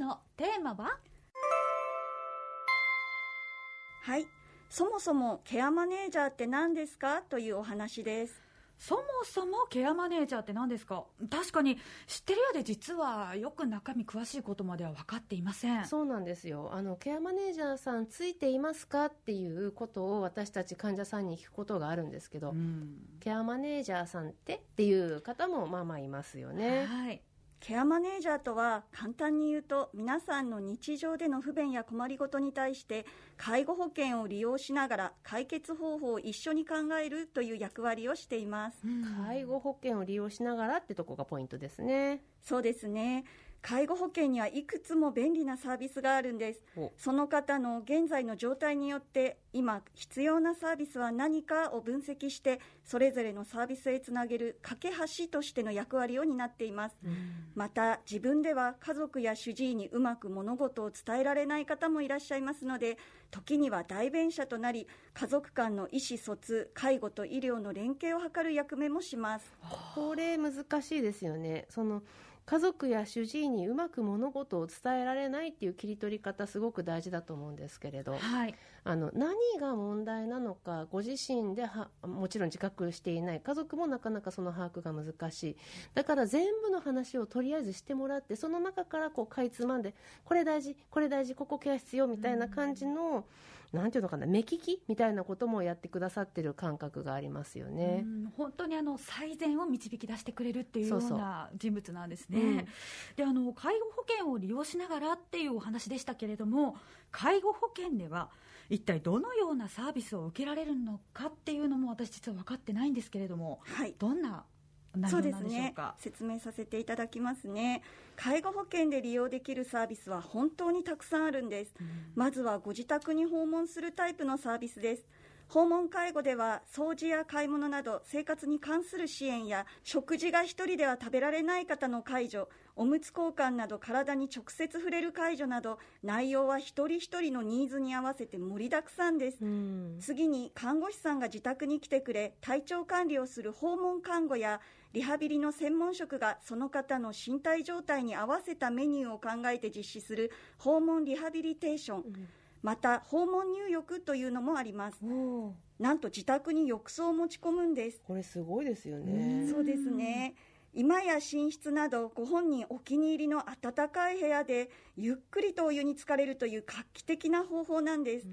のテーマは？はい。そもそもケアマネージャーって何ですか？というお話です。そもそもケアマネージャーって何ですか？確かに知ってるようで実はよく中身詳しいことまでは分かっていません。そうなんですよあのケアマネージャーさんついていますかっていうことを私たち患者さんに聞くことがあるんですけど、うんケアマネージャーさんってっていう方もまあまあいますよね。はい。ケアマネージャーとは簡単に言うと皆さんの日常での不便や困りごとに対して介護保険を利用しながら解決方法を一緒に考えるという役割をしています。介護保険を利用しながらってとこがポイントですね。そうですね。介護保険にはいくつも便利なサービスがあるんですお。その方の現在の状態によって、今必要なサービスは何かを分析して、それぞれのサービスへつなげる架け橋としての役割を担っています。また、自分では家族や主治医にうまく物事を伝えられない方もいらっしゃいますので、時には代弁者となり、家族間の意思疎通、介護と医療の連携を図る役目もします。これ難しいですよね。その家族や主治医にうまく物事を伝えられないっていう切り取り方すごく大事だと思うんですけれど、はい。あの何が問題なのかご自身ではもちろん自覚していない家族もなかなかその把握が難しいだから全部の話をとりあえずしてもらってその中からこうかいつまんでこれ大事これ大事ここケア必要みたいな感じの、なんていうのかな目利きみたいなこともやってくださってる感覚がありますよね。うん本当にあの最善を導き出してくれるっていうようそうそうな人物なんですね。うんであの介護保険を利用しながらっていうお話でしたけれども介護保険では一体どのようなサービスを受けられるのかっていうのも私実は分かってないんですけれども、はいどんな内そうですね。説明させていただきますね。介護保険で利用できるサービスは本当にたくさんあるんです、まずはご自宅に訪問するタイプのサービスです。訪問介護では掃除や買い物など生活に関する支援や食事が一人では食べられない方の介助おむつ交換など体に直接触れる介助など内容は一人一人のニーズに合わせて盛りだくさんです、うん。次に看護師さんが自宅に来てくれ体調管理をする訪問看護やリハビリの専門職がその方の身体状態に合わせたメニューを考えて実施する訪問リハビリテーション、また訪問入浴というのもありますなんと自宅に浴槽を持ち込むんですこれすごいですよね。そうですね。今や寝室などご本人お気に入りの暖かい部屋でゆっくりとお湯に浸かれるという画期的な方法なんです。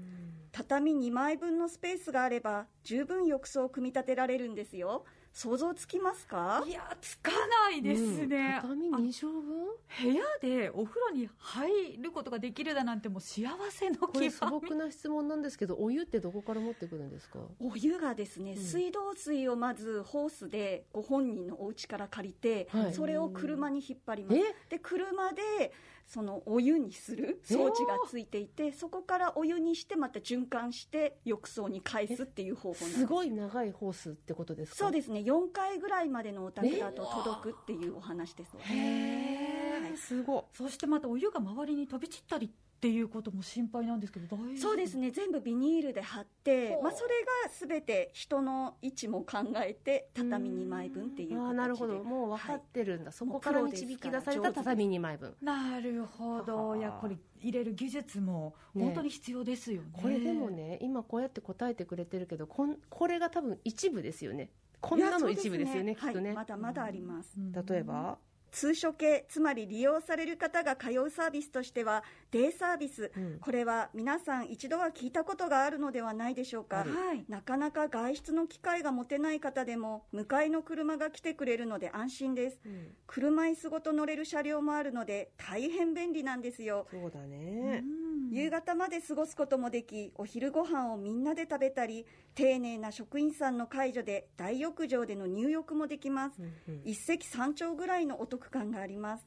畳2枚分のスペースがあれば十分浴槽を組み立てられるんですよ。想像つきますか？いやつかないですね。うん畳2畳分？部屋でお風呂に入ることができるだなんてもう幸せのこれ極み素朴な質問なんですけどお湯ってどこから持ってくるんですか？お湯がですね、水道水をまずホースでご本人のお家から借りて、はい。それを車に引っ張ります。え？で、車でそのお湯にする装置がついていて、そこからお湯にしてまた循環して浴槽に返すっていう方法なんです。すごい長いホースってことですか？そうですね、4回ぐらいまでのお宅だと届くっていうお話です。へー。すごい。そしてまたお湯が周りに飛び散ったりっていうことも心配なんですけど大丈夫？そうですね、全部ビニールで貼ってまあ、それがすべて人の位置も考えて、畳2枚分っていう形で。ああなるほど。もう分かってるんだ、そこから導き出された畳2枚分。なるほど。いやこれ入れる技術も本当に必要ですよね。これでもね今こうやって答えてくれてるけどこんこれが多分一部ですよねこんなの一部ですよねきっとね、はい、まだまだあります。例えば、通所系、つまり利用される方が通うサービスとしては、デイサービス、うん。これは皆さん一度は聞いたことがあるのではないでしょうか。はい。なかなか外出の機会が持てない方でも、迎えの車が来てくれるので安心です。ん。車椅子ごと乗れる車両もあるので、大変便利なんですよ。そうだね、夕方まで過ごすこともでき、お昼ご飯をみんなで食べたり、丁寧な職員さんの介助で大浴場での入浴もできます。一石三鳥ぐらいのお得感があります。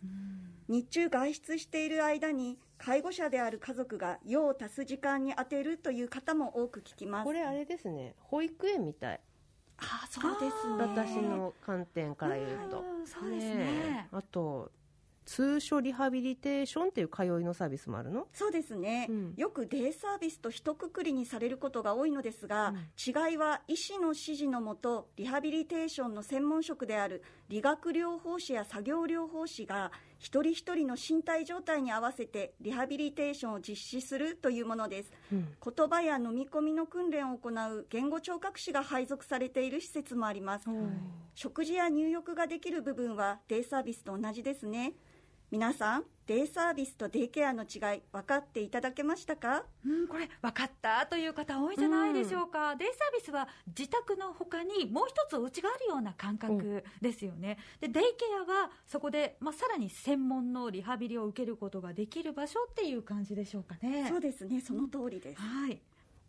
日中外出している間に、介護者である家族が用を足す時間に充てるという方も多く聞きます。これあれですね。保育園みたい。あ、そうですね。私の観点から言うと、うんそうですねえ。あと通所リハビリテーションっていう通いのサービスもあるの？そうですね、うん。よくデイサービスと一括りにされることが多いのですが、違いは医師の指示のもとリハビリテーションの専門職である理学療法士や作業療法士が一人一人の身体状態に合わせてリハビリテーションを実施するというものです、うん。言葉や飲み込みの訓練を行う言語聴覚士が配属されている施設もあります。食事や入浴ができる部分はデイサービスと同じですね皆さんデイサービスとデイケアの違い分かっていただけましたか？うん、これ分かったという方多いんじゃないでしょうか、デイサービスは自宅のほかにもう一つお家があるような感覚ですよね、でデイケアはそこで、まあ、さらに専門のリハビリを受けることができる場所っていう感じでしょうかね。そうですねその通りです。はい、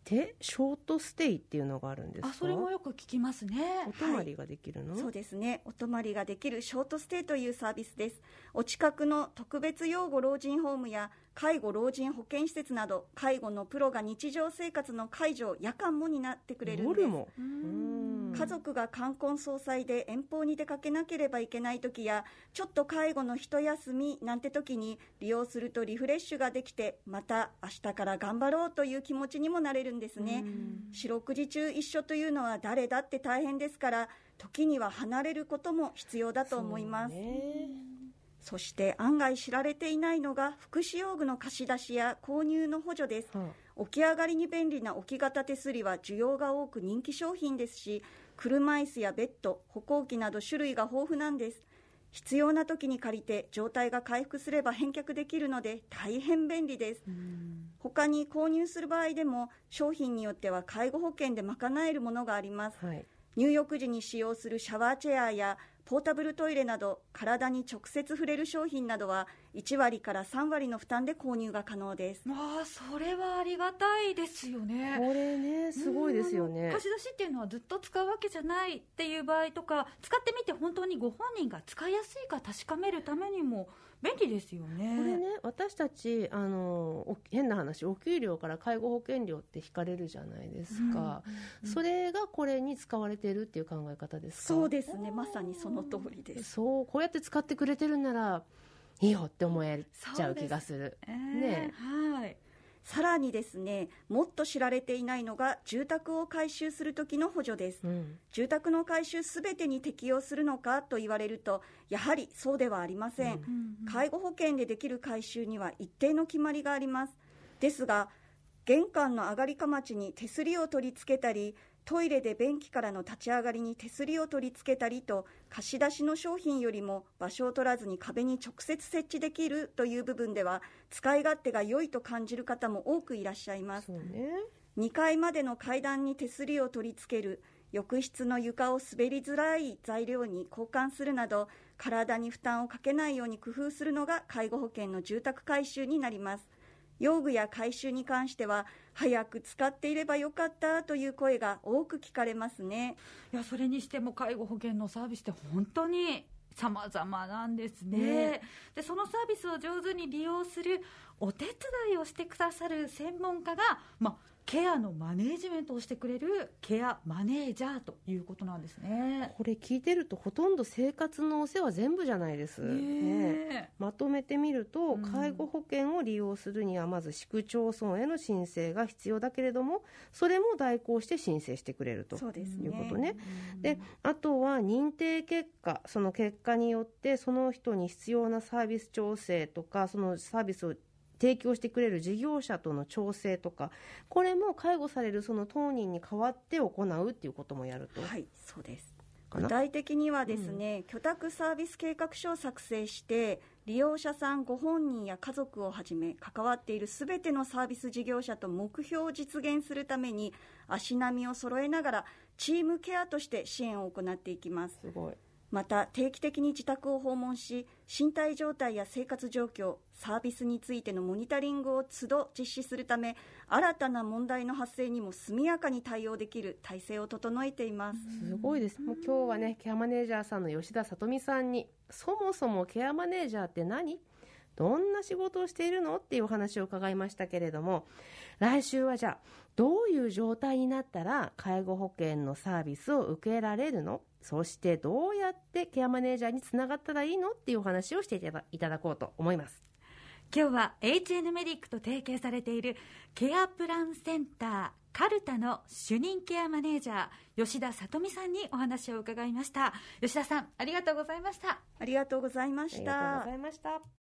でショートステイっていうのがあるんですか？あそれもよく聞きますね。お泊まりができるの、そうですね。お泊まりができるショートステイというサービスです。お近くの特別養護老人ホームや介護老人保健施設など介護のプロが日常生活の介助を夜間も担ってくれるんです。夜も？うん家族が冠婚葬祭で遠方に出かけなければいけない時やちょっと介護の一休みなんて時に利用するとリフレッシュができてまた明日から頑張ろうという気持ちにもなれるんですね。四六時中一緒というのは誰だって大変ですから時には離れることも必要だと思います。そして案外知られていないのが福祉用具の貸し出しや購入の補助です。は起き上がりに便利な置き型手すりは需要が多く人気商品ですし車椅子やベッド歩行器など種類が豊富なんです。必要な時に借りて状態が回復すれば返却できるので大変便利です。他に購入する場合でも商品によっては介護保険で賄えるものがあります。あはい。入浴時に使用するシャワーチェアやポータブルトイレなど体に直接触れる商品などは1割から3割の負担で購入が可能です。ああそれはありがたいですよね。これねすごいですよね。うん貸し出しっていうのはずっと使うわけじゃないっていう場合とか使ってみて本当にご本人が使いやすいか確かめるためにも便利ですよね。これね私たちあのお変な話お給料から介護保険料って引かれるじゃないですか、それがこれに使われてるっていう考え方ですか？そうですね。まさにその通りです。そうこうやって使ってくれてるんならいいよって思えちゃう気がする。え。ーねはい。さらにですねもっと知られていないのが住宅を改修する時の補助です。うん。住宅の改修すべてに適用するのかと言われるとやはりそうではありません、介護保険でできる改修には一定の決まりがあります。ですが玄関の上がりかまちに手すりを取り付けたりトイレで便器からの立ち上がりに手すりを取り付けたりと貸し出しの商品よりも場所を取らずに壁に直接設置できるという部分では使い勝手が良いと感じる方も多くいらっしゃいます。ね。2階までの階段に手すりを取り付ける浴室の床を滑りづらい材料に交換するなど体に負担をかけないように工夫するのが介護保険の住宅改修になります用具や改修に関しては早く使っていればよかったという声が多く聞かれますね。いやそれにしても介護保険のサービスって本当に様々なんですね。ね。でそのサービスを上手に利用するお手伝いをしてくださる専門家が、まあ、ケアのマネージメントをしてくれるケアマネージャーということなんですね。これ聞いてるとほとんど生活のお世話全部じゃないです、ねねまとめてみると、うん。介護保険を利用するにはまず市区町村への申請が必要だけれどもそれも代行して申請してくれるということね。であとは認定結果その結果によってその人に必要なサービス調整とかそのサービスを提供してくれる事業者との調整とかこれも介護されるその当人に代わって行うっていうこともやると、はいそうです。具体的にはですね、居宅サービス計画書を作成して利用者さんご本人や家族をはじめ関わっているすべてのサービス事業者と目標を実現するために足並みを揃えながらチームケアとして支援を行っていきます。すごいまた定期的に自宅を訪問し身体状態や生活状況サービスについてのモニタリングを都度実施するため新たな問題の発生にも速やかに対応できる体制を整えています、すごいです。もう今日はねケアマネージャーさんの吉田さとみさんにそもそもケアマネージャーって何？どんな仕事をしているの？っていうお話を伺いましたけれども来週はじゃあどういう状態になったら介護保険のサービスを受けられるの？そしてどうやってケアマネージャーにつながったらいいのっていうお話をしていただいただこうと思います。今日は HN メディックと提携されているケアプランセンターカルタの主任ケアマネージャー吉田里美さんにお話を伺いました。吉田さんありがとうございました。ありがとうございましありがとうたございました